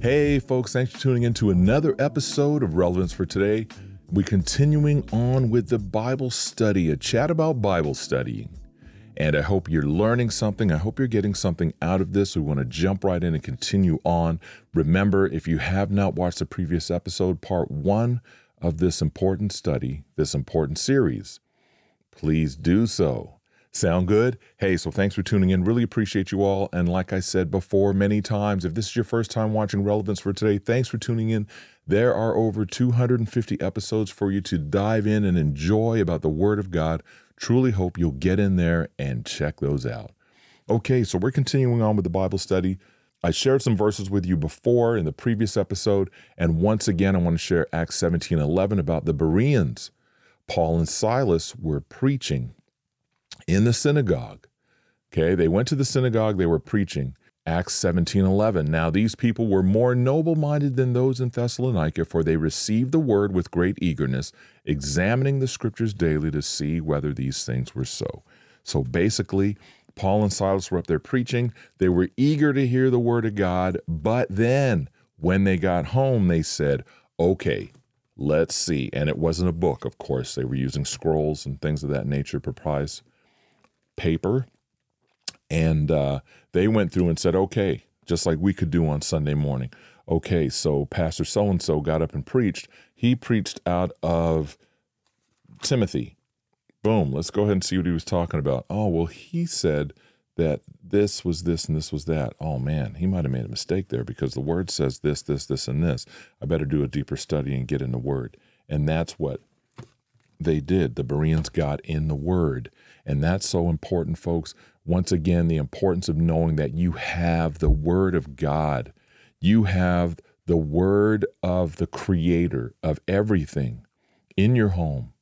Hey, folks, thanks for tuning in to another episode of Relevance for Today. We're continuing on with the Bible study, a chat about Bible studying. And I hope you're learning something. I hope you're getting something out of this. We want to jump right in and continue on. Remember, if you have not watched the previous episode, part one of this important study, this important series, please do so. Sound good? Hey, so thanks for tuning in. Really appreciate you all. And like I said before many times, if this is your first time watching Relevance for today, thanks for tuning in. There are over 250 episodes for you to dive in and enjoy about the Word of God. Truly hope you'll get in there and check those out. Okay, so we're continuing on with the Bible study. I shared some verses with you before in the previous episode, and once again, I want to share Acts 17 11 about the Bereans. Paul and Silas were preaching in the synagogue. Okay, they went to the synagogue, they were preaching. Acts 17:11 Now these people were more noble-minded than those in Thessalonica for they received the word with great eagerness examining the scriptures daily to see whether these things were so. So basically Paul and Silas were up there preaching. They were eager to hear the word of God, but then when they got home they said, "Okay, let's see." And it wasn't a book, of course. They were using scrolls and things of that nature, papyrus paper and uh, they went through and said, okay, just like we could do on Sunday morning. Okay, so Pastor so and so got up and preached. He preached out of Timothy. Boom, let's go ahead and see what he was talking about. Oh, well, he said that this was this and this was that. Oh man, he might have made a mistake there because the word says this, this, this, and this. I better do a deeper study and get in the word. And that's what they did. The Bereans got in the word. And that's so important, folks. Once again, the importance of knowing that you have the Word of God, you have the Word of the Creator of everything in your home.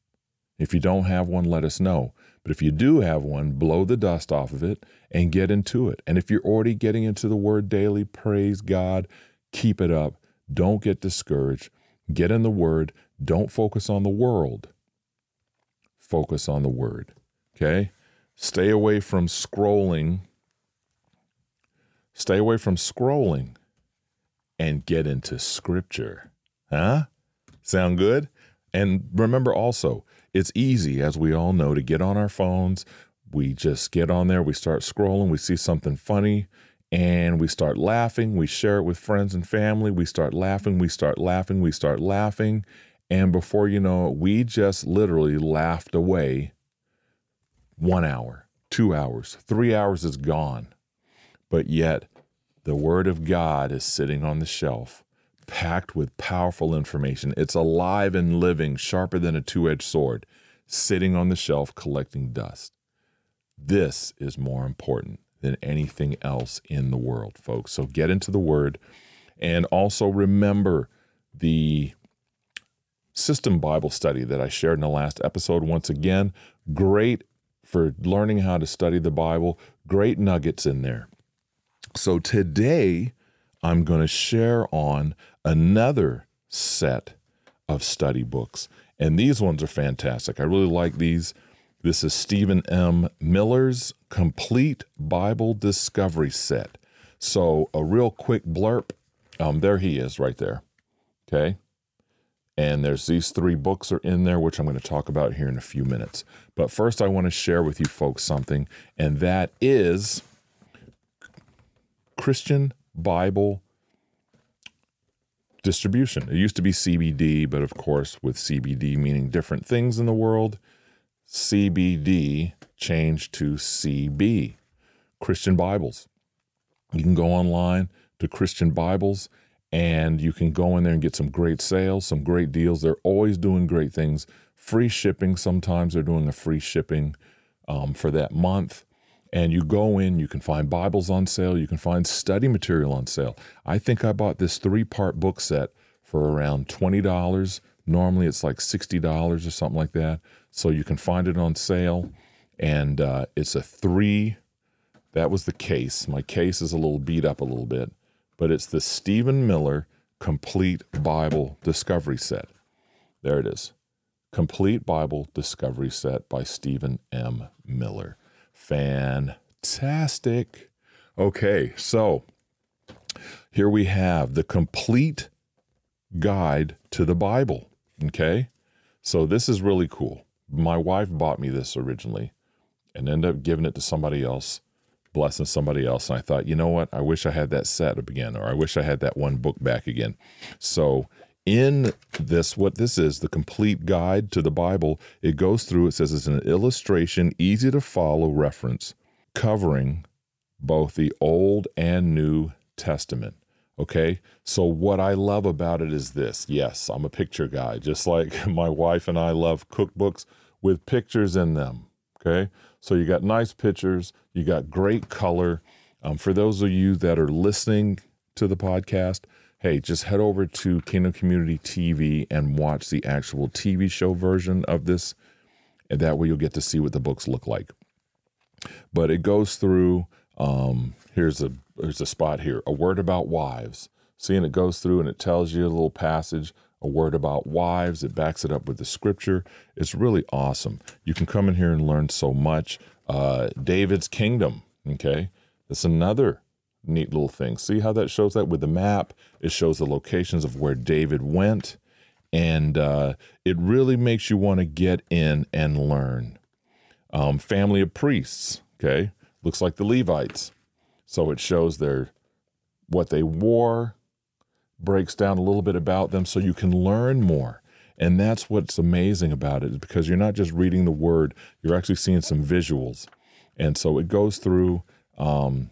If you don't have one, let us know. But if you do have one, blow the dust off of it and get into it. And if you're already getting into the Word daily, praise God, keep it up. Don't get discouraged. Get in the Word. Don't focus on the world. Focus on the Word. Okay? Stay away from scrolling. Stay away from scrolling and get into scripture. Huh? Sound good? And remember also, it's easy, as we all know, to get on our phones. We just get on there, we start scrolling, we see something funny, and we start laughing. We share it with friends and family. We start laughing, we start laughing, we start laughing. And before you know it, we just literally laughed away one hour, two hours, three hours is gone. But yet, the Word of God is sitting on the shelf, packed with powerful information. It's alive and living, sharper than a two edged sword, sitting on the shelf collecting dust. This is more important than anything else in the world, folks. So get into the Word and also remember the system Bible study that I shared in the last episode. Once again, great for learning how to study the Bible. Great nuggets in there. So today, I'm going to share on another set of study books. And these ones are fantastic. I really like these. This is Stephen M. Miller's Complete Bible Discovery Set. So, a real quick blurb. Um, there he is right there. Okay. And there's these three books are in there, which I'm going to talk about here in a few minutes. But first, I want to share with you folks something, and that is Christian Bible distribution. It used to be CBD, but of course, with CBD meaning different things in the world, CBD changed to CB, Christian Bibles. You can go online to Christian Bibles and you can go in there and get some great sales, some great deals. They're always doing great things. Free shipping. Sometimes they're doing a free shipping um, for that month. And you go in, you can find Bibles on sale, you can find study material on sale. I think I bought this three part book set for around $20. Normally it's like $60 or something like that. So you can find it on sale. And uh, it's a three, that was the case. My case is a little beat up a little bit, but it's the Stephen Miller Complete Bible Discovery Set. There it is. Complete Bible Discovery Set by Stephen M. Miller. Fantastic. Okay, so here we have the complete guide to the Bible. Okay, so this is really cool. My wife bought me this originally and ended up giving it to somebody else, blessing somebody else. And I thought, you know what? I wish I had that set up again, or I wish I had that one book back again. So in this, what this is, the complete guide to the Bible, it goes through, it says it's an illustration, easy to follow reference covering both the Old and New Testament. Okay, so what I love about it is this yes, I'm a picture guy, just like my wife and I love cookbooks with pictures in them. Okay, so you got nice pictures, you got great color. Um, for those of you that are listening to the podcast, hey, just head over to Kingdom Community TV and watch the actual TV show version of this. And that way you'll get to see what the books look like. But it goes through, um, here's a there's a spot here, a word about wives. See, and it goes through and it tells you a little passage, a word about wives. It backs it up with the scripture. It's really awesome. You can come in here and learn so much. Uh, David's kingdom, okay? That's another neat little thing. See how that shows that with the map? It shows the locations of where David went, and uh, it really makes you want to get in and learn. Um, family of priests, okay? Looks like the Levites. So it shows their what they wore, breaks down a little bit about them so you can learn more. And that's what's amazing about it is because you're not just reading the word, you're actually seeing some visuals. And so it goes through um,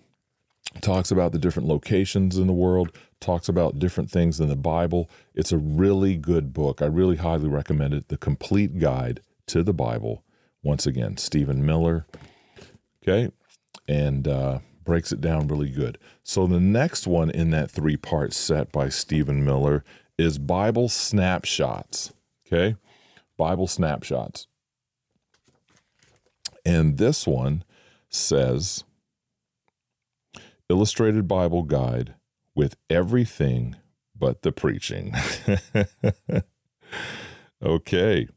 talks about the different locations in the world, talks about different things in the Bible. It's a really good book. I really highly recommend it. The Complete Guide to the Bible. Once again, Stephen Miller. Okay. And uh, breaks it down really good. So the next one in that three part set by Stephen Miller is Bible Snapshots. Okay. Bible Snapshots. And this one says, Illustrated Bible Guide with everything but the preaching. okay.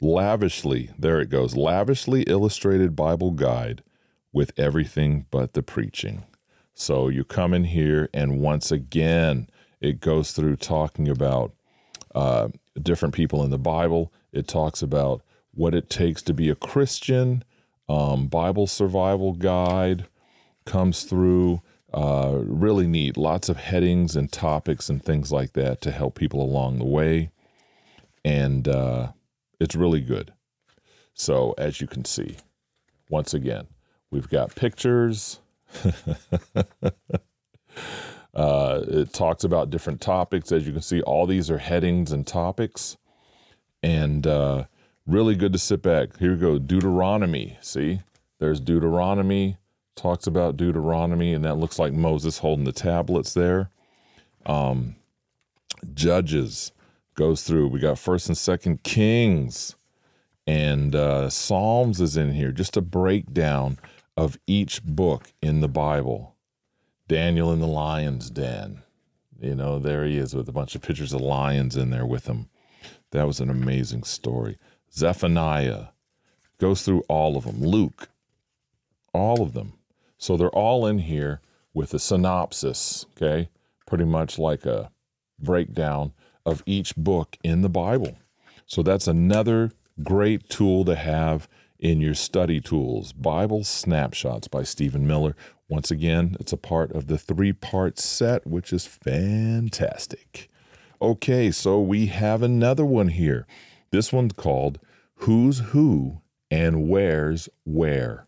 Lavishly, there it goes. Lavishly illustrated Bible guide with everything but the preaching. So you come in here, and once again, it goes through talking about uh, different people in the Bible. It talks about what it takes to be a Christian. Um, Bible survival guide comes through. Uh, really neat. Lots of headings and topics and things like that to help people along the way. And uh, it's really good. So, as you can see, once again, we've got pictures. uh, it talks about different topics. As you can see, all these are headings and topics. And uh, really good to sit back. Here we go Deuteronomy. See, there's Deuteronomy talks about Deuteronomy, and that looks like Moses holding the tablets there. Um, Judges goes through. We got First and Second Kings, and uh, Psalms is in here. Just a breakdown of each book in the Bible. Daniel in the lion's den. You know, there he is with a bunch of pictures of lions in there with him. That was an amazing story. Zephaniah goes through all of them. Luke, all of them. So they're all in here with a synopsis, okay? Pretty much like a breakdown of each book in the Bible. So that's another great tool to have in your study tools Bible Snapshots by Stephen Miller. Once again, it's a part of the three part set, which is fantastic. Okay, so we have another one here. This one's called Who's Who and Where's Where.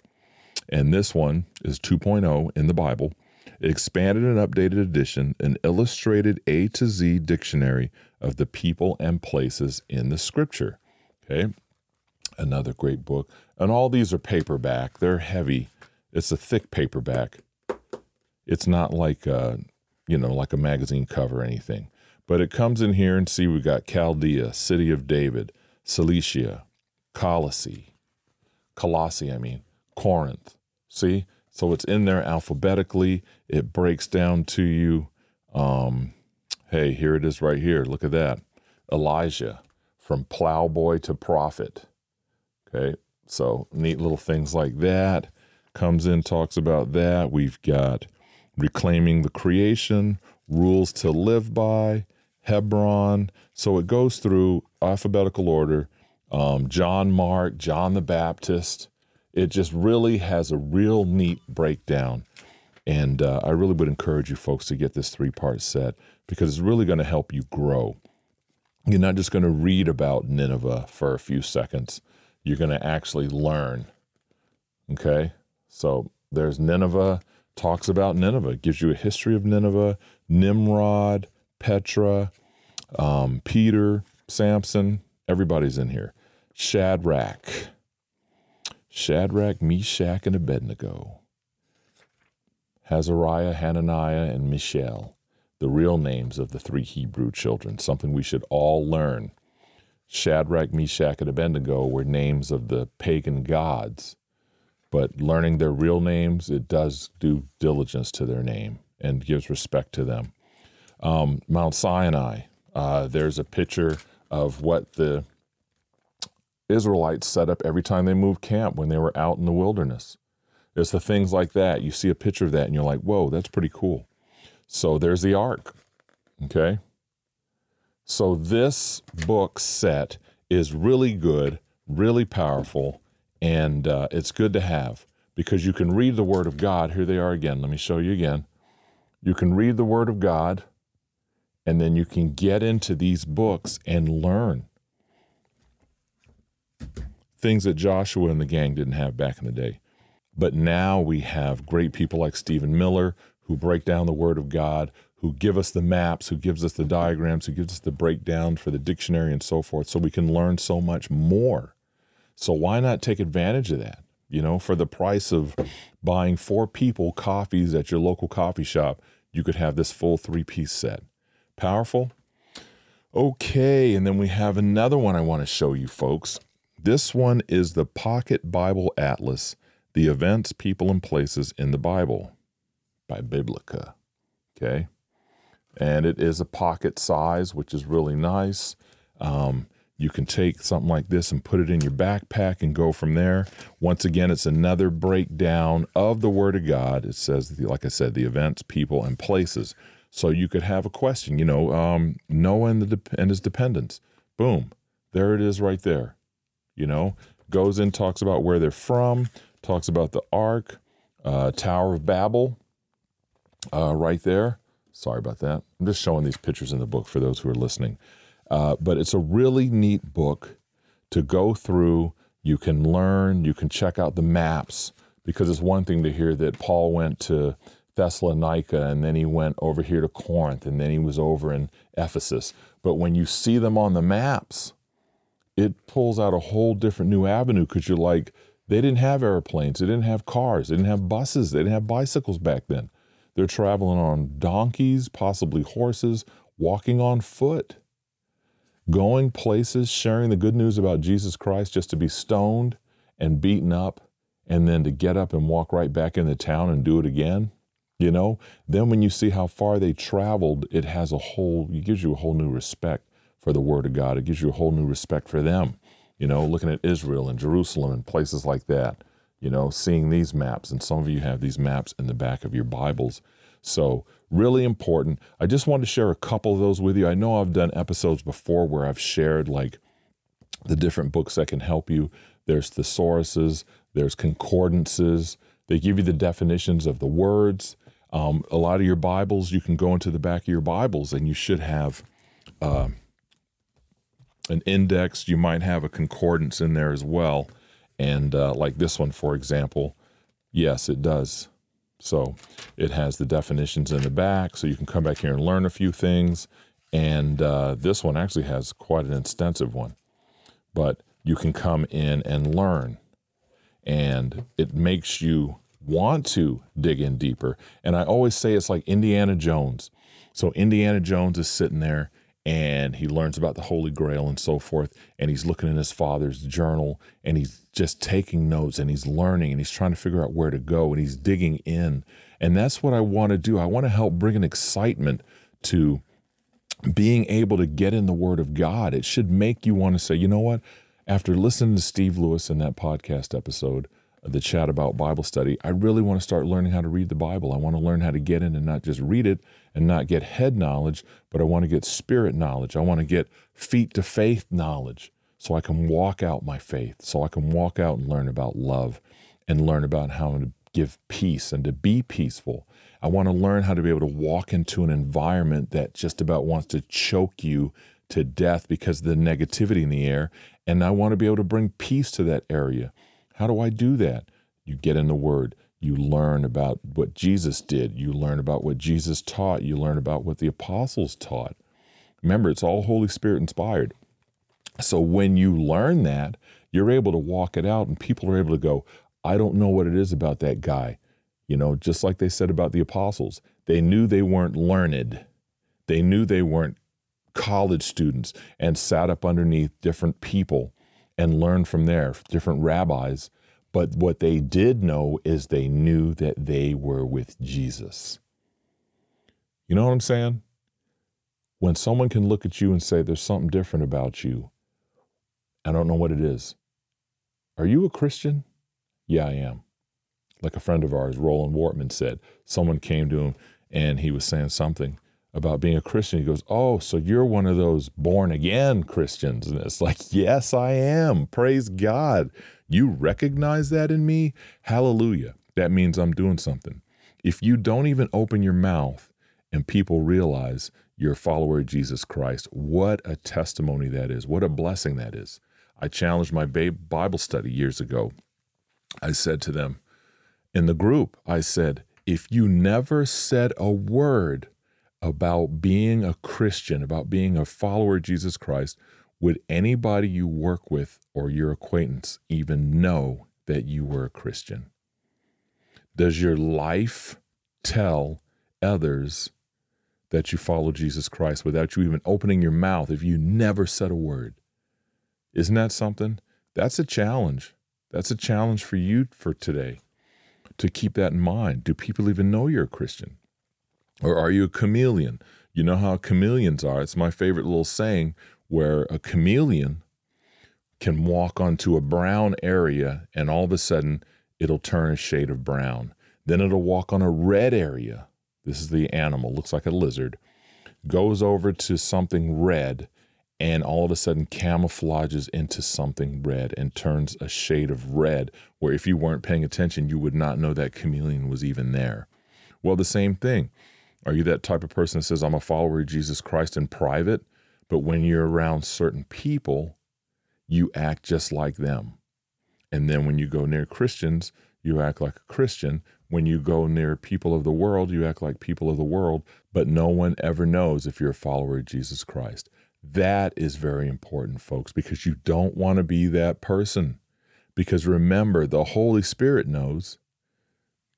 And this one is 2.0 in the Bible, expanded and updated edition, an illustrated A to Z dictionary of the people and places in the scripture. Okay. Another great book. And all these are paperback. They're heavy. It's a thick paperback. It's not like a, you know, like a magazine cover or anything. But it comes in here and see we got Chaldea, City of David, Cilicia, Colossae, Colossae, I mean, Corinth. See? So it's in there alphabetically. It breaks down to you. Um, hey, here it is right here. Look at that. Elijah, from plowboy to prophet. So neat little things like that. Comes in, talks about that. We've got reclaiming the creation, rules to live by, Hebron. So it goes through alphabetical order. Um, John Mark, John the Baptist. It just really has a real neat breakdown. And uh, I really would encourage you folks to get this three part set because it's really going to help you grow. You're not just going to read about Nineveh for a few seconds, you're going to actually learn. Okay? So there's Nineveh, talks about Nineveh, gives you a history of Nineveh, Nimrod, Petra, um, Peter, Samson, everybody's in here. Shadrach, Shadrach, Meshach, and Abednego. Azariah, Hananiah, and Mishael, the real names of the three Hebrew children, something we should all learn. Shadrach, Meshach, and Abednego were names of the pagan gods, but learning their real names, it does do diligence to their name and gives respect to them. Um, Mount Sinai, uh, there's a picture of what the Israelites set up every time they moved camp when they were out in the wilderness. It's the things like that. You see a picture of that and you're like, whoa, that's pretty cool. So there's the ark. Okay. So this book set is really good, really powerful, and uh, it's good to have because you can read the Word of God. Here they are again. Let me show you again. You can read the Word of God, and then you can get into these books and learn things that Joshua and the gang didn't have back in the day. But now we have great people like Stephen Miller who break down the Word of God, who give us the maps, who gives us the diagrams, who gives us the breakdown for the dictionary and so forth, so we can learn so much more. So why not take advantage of that? You know, for the price of buying four people coffees at your local coffee shop, you could have this full three piece set. Powerful? Okay, and then we have another one I want to show you folks. This one is the Pocket Bible Atlas the Events, People, and Places in the Bible by Biblica. Okay. And it is a pocket size, which is really nice. Um, you can take something like this and put it in your backpack and go from there. Once again, it's another breakdown of the Word of God. It says, like I said, the events, people, and places. So you could have a question, you know, um, Noah and, the de- and his dependents. Boom, there it is right there. You know, goes in, talks about where they're from, talks about the Ark, uh, Tower of Babel, uh, right there. Sorry about that. I'm just showing these pictures in the book for those who are listening. Uh, but it's a really neat book to go through. You can learn, you can check out the maps, because it's one thing to hear that Paul went to Thessalonica and then he went over here to Corinth and then he was over in Ephesus. But when you see them on the maps, it pulls out a whole different new avenue because you're like, they didn't have airplanes, they didn't have cars, they didn't have buses, they didn't have bicycles back then. They're traveling on donkeys, possibly horses, walking on foot, going places, sharing the good news about Jesus Christ just to be stoned and beaten up, and then to get up and walk right back into town and do it again. You know, then when you see how far they traveled, it has a whole, it gives you a whole new respect for the Word of God. It gives you a whole new respect for them you know, looking at Israel and Jerusalem and places like that, you know, seeing these maps. And some of you have these maps in the back of your Bibles. So, really important. I just wanted to share a couple of those with you. I know I've done episodes before where I've shared like the different books that can help you. There's thesauruses, there's concordances. They give you the definitions of the words. Um, a lot of your Bibles, you can go into the back of your Bibles and you should have. Uh, an index. You might have a concordance in there as well. And uh, like this one, for example, yes, it does. So it has the definitions in the back, so you can come back here and learn a few things. And uh, this one actually has quite an extensive one, but you can come in and learn. And it makes you want to dig in deeper. And I always say it's like Indiana Jones. So Indiana Jones is sitting there and he learns about the Holy Grail and so forth. And he's looking in his father's journal and he's just taking notes and he's learning and he's trying to figure out where to go and he's digging in. And that's what I want to do. I want to help bring an excitement to being able to get in the Word of God. It should make you want to say, you know what? After listening to Steve Lewis in that podcast episode, the chat about Bible study, I really want to start learning how to read the Bible. I want to learn how to get in and not just read it and not get head knowledge, but I want to get spirit knowledge. I want to get feet to faith knowledge so I can walk out my faith, so I can walk out and learn about love and learn about how to give peace and to be peaceful. I want to learn how to be able to walk into an environment that just about wants to choke you to death because of the negativity in the air. And I want to be able to bring peace to that area. How do I do that? You get in the Word. You learn about what Jesus did. You learn about what Jesus taught. You learn about what the apostles taught. Remember, it's all Holy Spirit inspired. So when you learn that, you're able to walk it out, and people are able to go, I don't know what it is about that guy. You know, just like they said about the apostles, they knew they weren't learned. They knew they weren't college students and sat up underneath different people and learned from there, different rabbis. But what they did know is they knew that they were with Jesus. You know what I'm saying? When someone can look at you and say, There's something different about you, I don't know what it is. Are you a Christian? Yeah, I am. Like a friend of ours, Roland Wortman, said, someone came to him and he was saying something about being a Christian. He goes, Oh, so you're one of those born again Christians. And it's like, Yes, I am. Praise God. You recognize that in me? Hallelujah. That means I'm doing something. If you don't even open your mouth and people realize you're a follower of Jesus Christ, what a testimony that is. What a blessing that is. I challenged my Bible study years ago. I said to them in the group, I said, if you never said a word about being a Christian, about being a follower of Jesus Christ, would anybody you work with or your acquaintance even know that you were a Christian? Does your life tell others that you follow Jesus Christ without you even opening your mouth if you never said a word? Isn't that something? That's a challenge. That's a challenge for you for today to keep that in mind. Do people even know you're a Christian? Or are you a chameleon? You know how chameleons are. It's my favorite little saying where a chameleon can walk onto a brown area and all of a sudden it'll turn a shade of brown. Then it'll walk on a red area. This is the animal, looks like a lizard. Goes over to something red and all of a sudden camouflages into something red and turns a shade of red where if you weren't paying attention, you would not know that chameleon was even there. Well, the same thing. Are you that type of person that says, I'm a follower of Jesus Christ in private, but when you're around certain people, you act just like them? And then when you go near Christians, you act like a Christian. When you go near people of the world, you act like people of the world, but no one ever knows if you're a follower of Jesus Christ. That is very important, folks, because you don't want to be that person. Because remember, the Holy Spirit knows,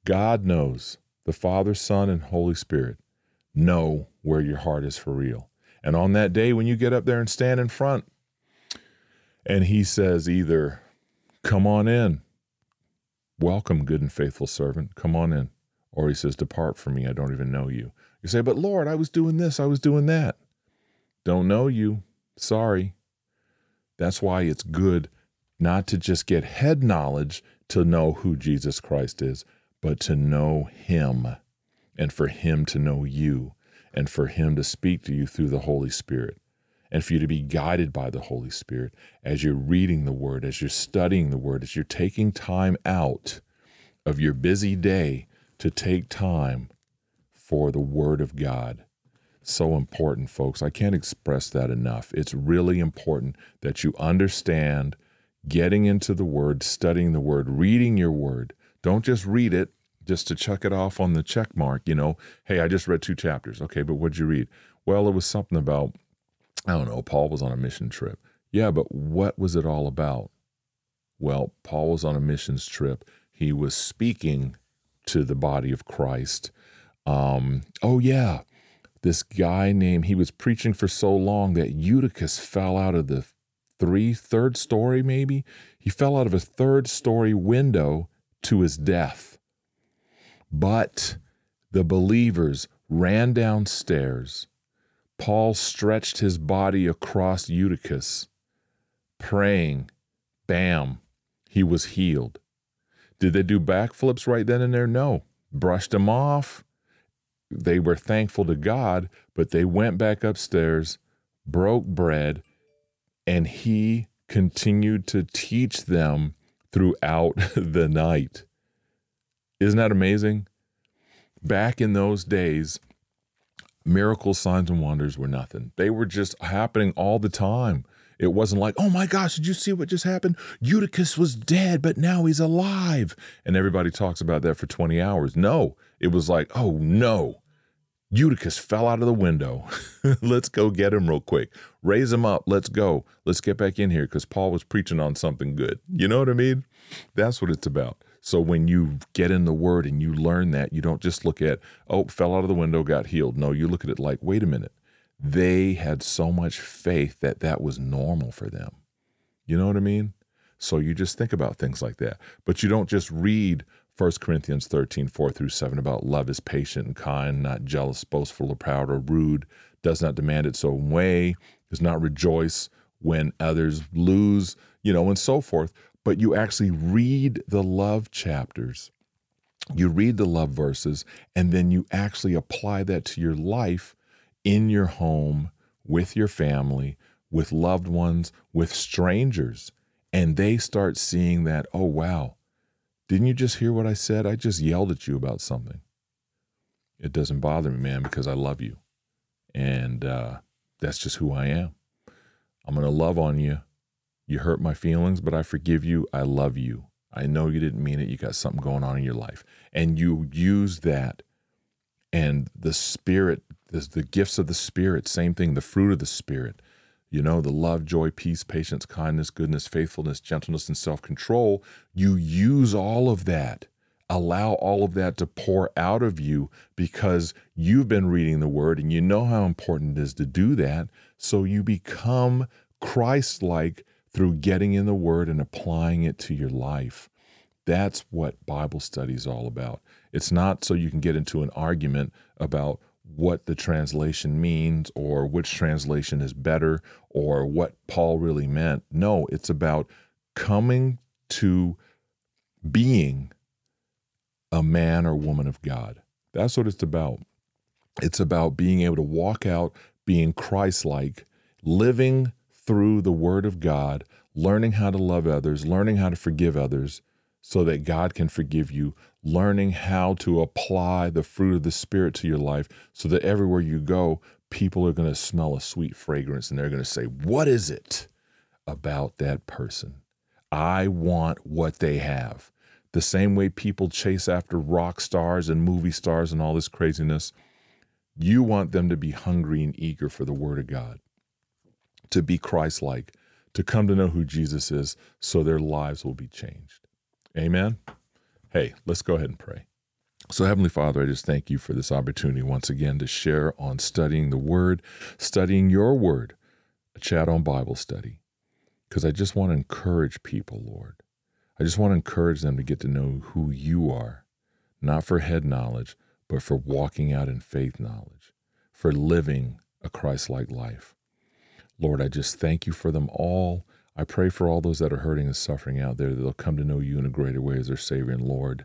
God knows the Father, Son, and Holy Spirit know where your heart is for real. And on that day, when you get up there and stand in front, and He says, either come on in, welcome, good and faithful servant, come on in, or He says, depart from me, I don't even know you. You say, but Lord, I was doing this, I was doing that. Don't know you. Sorry. That's why it's good not to just get head knowledge to know who Jesus Christ is, but to know Him and for Him to know you and for Him to speak to you through the Holy Spirit and for you to be guided by the Holy Spirit as you're reading the Word, as you're studying the Word, as you're taking time out of your busy day to take time for the Word of God. So important, folks. I can't express that enough. It's really important that you understand getting into the Word, studying the Word, reading your Word. Don't just read it just to chuck it off on the check mark, you know, hey, I just read two chapters. Okay, but what'd you read? Well, it was something about, I don't know, Paul was on a mission trip. Yeah, but what was it all about? Well, Paul was on a missions trip. He was speaking to the body of Christ. Um, oh, yeah, this guy named, he was preaching for so long that Eutychus fell out of the three, third story, maybe. He fell out of a third story window to his death. But the believers ran downstairs. Paul stretched his body across Eutychus, praying. Bam, he was healed. Did they do backflips right then and there? No. Brushed him off. They were thankful to God, but they went back upstairs, broke bread, and he continued to teach them throughout the night. Isn't that amazing? Back in those days, miracles, signs, and wonders were nothing. They were just happening all the time. It wasn't like, oh my gosh, did you see what just happened? Eutychus was dead, but now he's alive. And everybody talks about that for 20 hours. No, it was like, oh no, Eutychus fell out of the window. Let's go get him real quick. Raise him up. Let's go. Let's get back in here because Paul was preaching on something good. You know what I mean? That's what it's about. So when you get in the word and you learn that, you don't just look at, oh, fell out of the window, got healed. No, you look at it like, wait a minute. They had so much faith that that was normal for them. You know what I mean? So you just think about things like that. But you don't just read 1 Corinthians 13, 4 through 7 about love is patient and kind, not jealous, boastful, or proud, or rude, does not demand its own way, does not rejoice when others lose, you know, and so forth. But you actually read the love chapters, you read the love verses, and then you actually apply that to your life in your home, with your family, with loved ones, with strangers. And they start seeing that, oh, wow, didn't you just hear what I said? I just yelled at you about something. It doesn't bother me, man, because I love you. And uh, that's just who I am. I'm going to love on you. You hurt my feelings, but I forgive you. I love you. I know you didn't mean it. You got something going on in your life. And you use that and the spirit, the, gifts of the spirit, same thing, the fruit of the spirit you know, the love, joy, peace, patience, kindness, goodness, faithfulness, gentleness, and self control, you use all of that. Allow all of that to pour out of you because you've been reading the word and you know how important it is to do that. So you become Christ like through getting in the word and applying it to your life. That's what Bible study is all about. It's not so you can get into an argument about what the translation means or which translation is better or what Paul really meant. No, it's about coming to being a man or woman of God. That's what it's about. It's about being able to walk out, being Christ like, living through the Word of God, learning how to love others, learning how to forgive others so that God can forgive you, learning how to apply the fruit of the Spirit to your life so that everywhere you go, people are going to smell a sweet fragrance and they're going to say, What is it about that person? I want what they have. The same way people chase after rock stars and movie stars and all this craziness, you want them to be hungry and eager for the Word of God, to be Christ like, to come to know who Jesus is so their lives will be changed. Amen. Hey, let's go ahead and pray. So, Heavenly Father, I just thank you for this opportunity once again to share on studying the Word, studying your Word, a chat on Bible study, because I just want to encourage people, Lord. I just want to encourage them to get to know who you are, not for head knowledge, but for walking out in faith knowledge, for living a Christ like life. Lord, I just thank you for them all. I pray for all those that are hurting and suffering out there that they'll come to know you in a greater way as their Savior and Lord.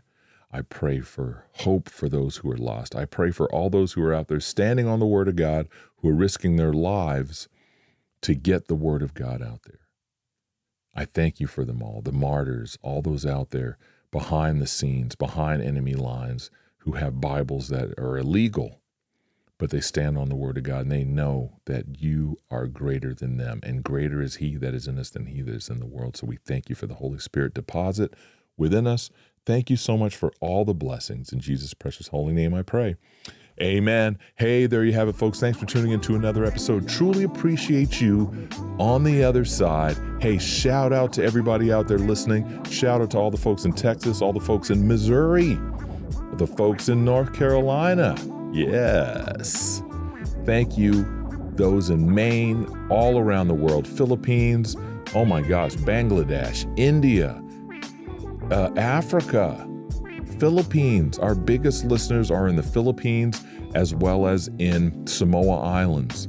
I pray for hope for those who are lost. I pray for all those who are out there standing on the Word of God, who are risking their lives to get the Word of God out there. I thank you for them all, the martyrs, all those out there behind the scenes, behind enemy lines, who have Bibles that are illegal but they stand on the word of God and they know that you are greater than them, and greater is He that is in us than He that is in the world. So we thank you for the Holy Spirit deposit within us. Thank you so much for all the blessings. In Jesus' precious holy name, I pray. Amen. Hey, there you have it, folks. Thanks for tuning in to another episode. Truly appreciate you on the other side. Hey, shout out to everybody out there listening. Shout out to all the folks in Texas, all the folks in Missouri the folks in North Carolina. Yes. Thank you, those in Maine, all around the world, Philippines, oh my gosh, Bangladesh, India, uh, Africa, Philippines. Our biggest listeners are in the Philippines as well as in Samoa Islands,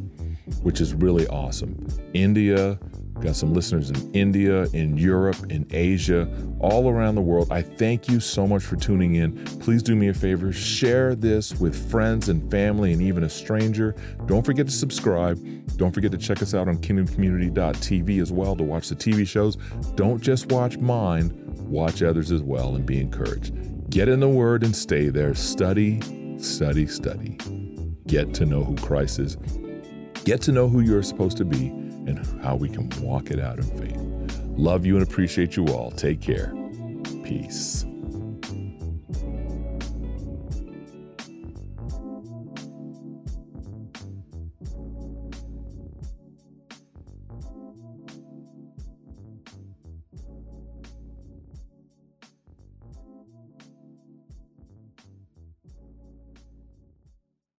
which is really awesome. India, got some listeners in India, in Europe, in Asia, all around the world. I thank you so much for tuning in. Please do me a favor, share this with friends and family and even a stranger. Don't forget to subscribe. Don't forget to check us out on kingdomcommunity.tv as well to watch the TV shows. Don't just watch mine, watch others as well and be encouraged. Get in the Word and stay there. Study, study, study. Get to know who Christ is. Get to know who you're supposed to be and how we can walk it out in faith. Love you and appreciate you all. Take care. Peace.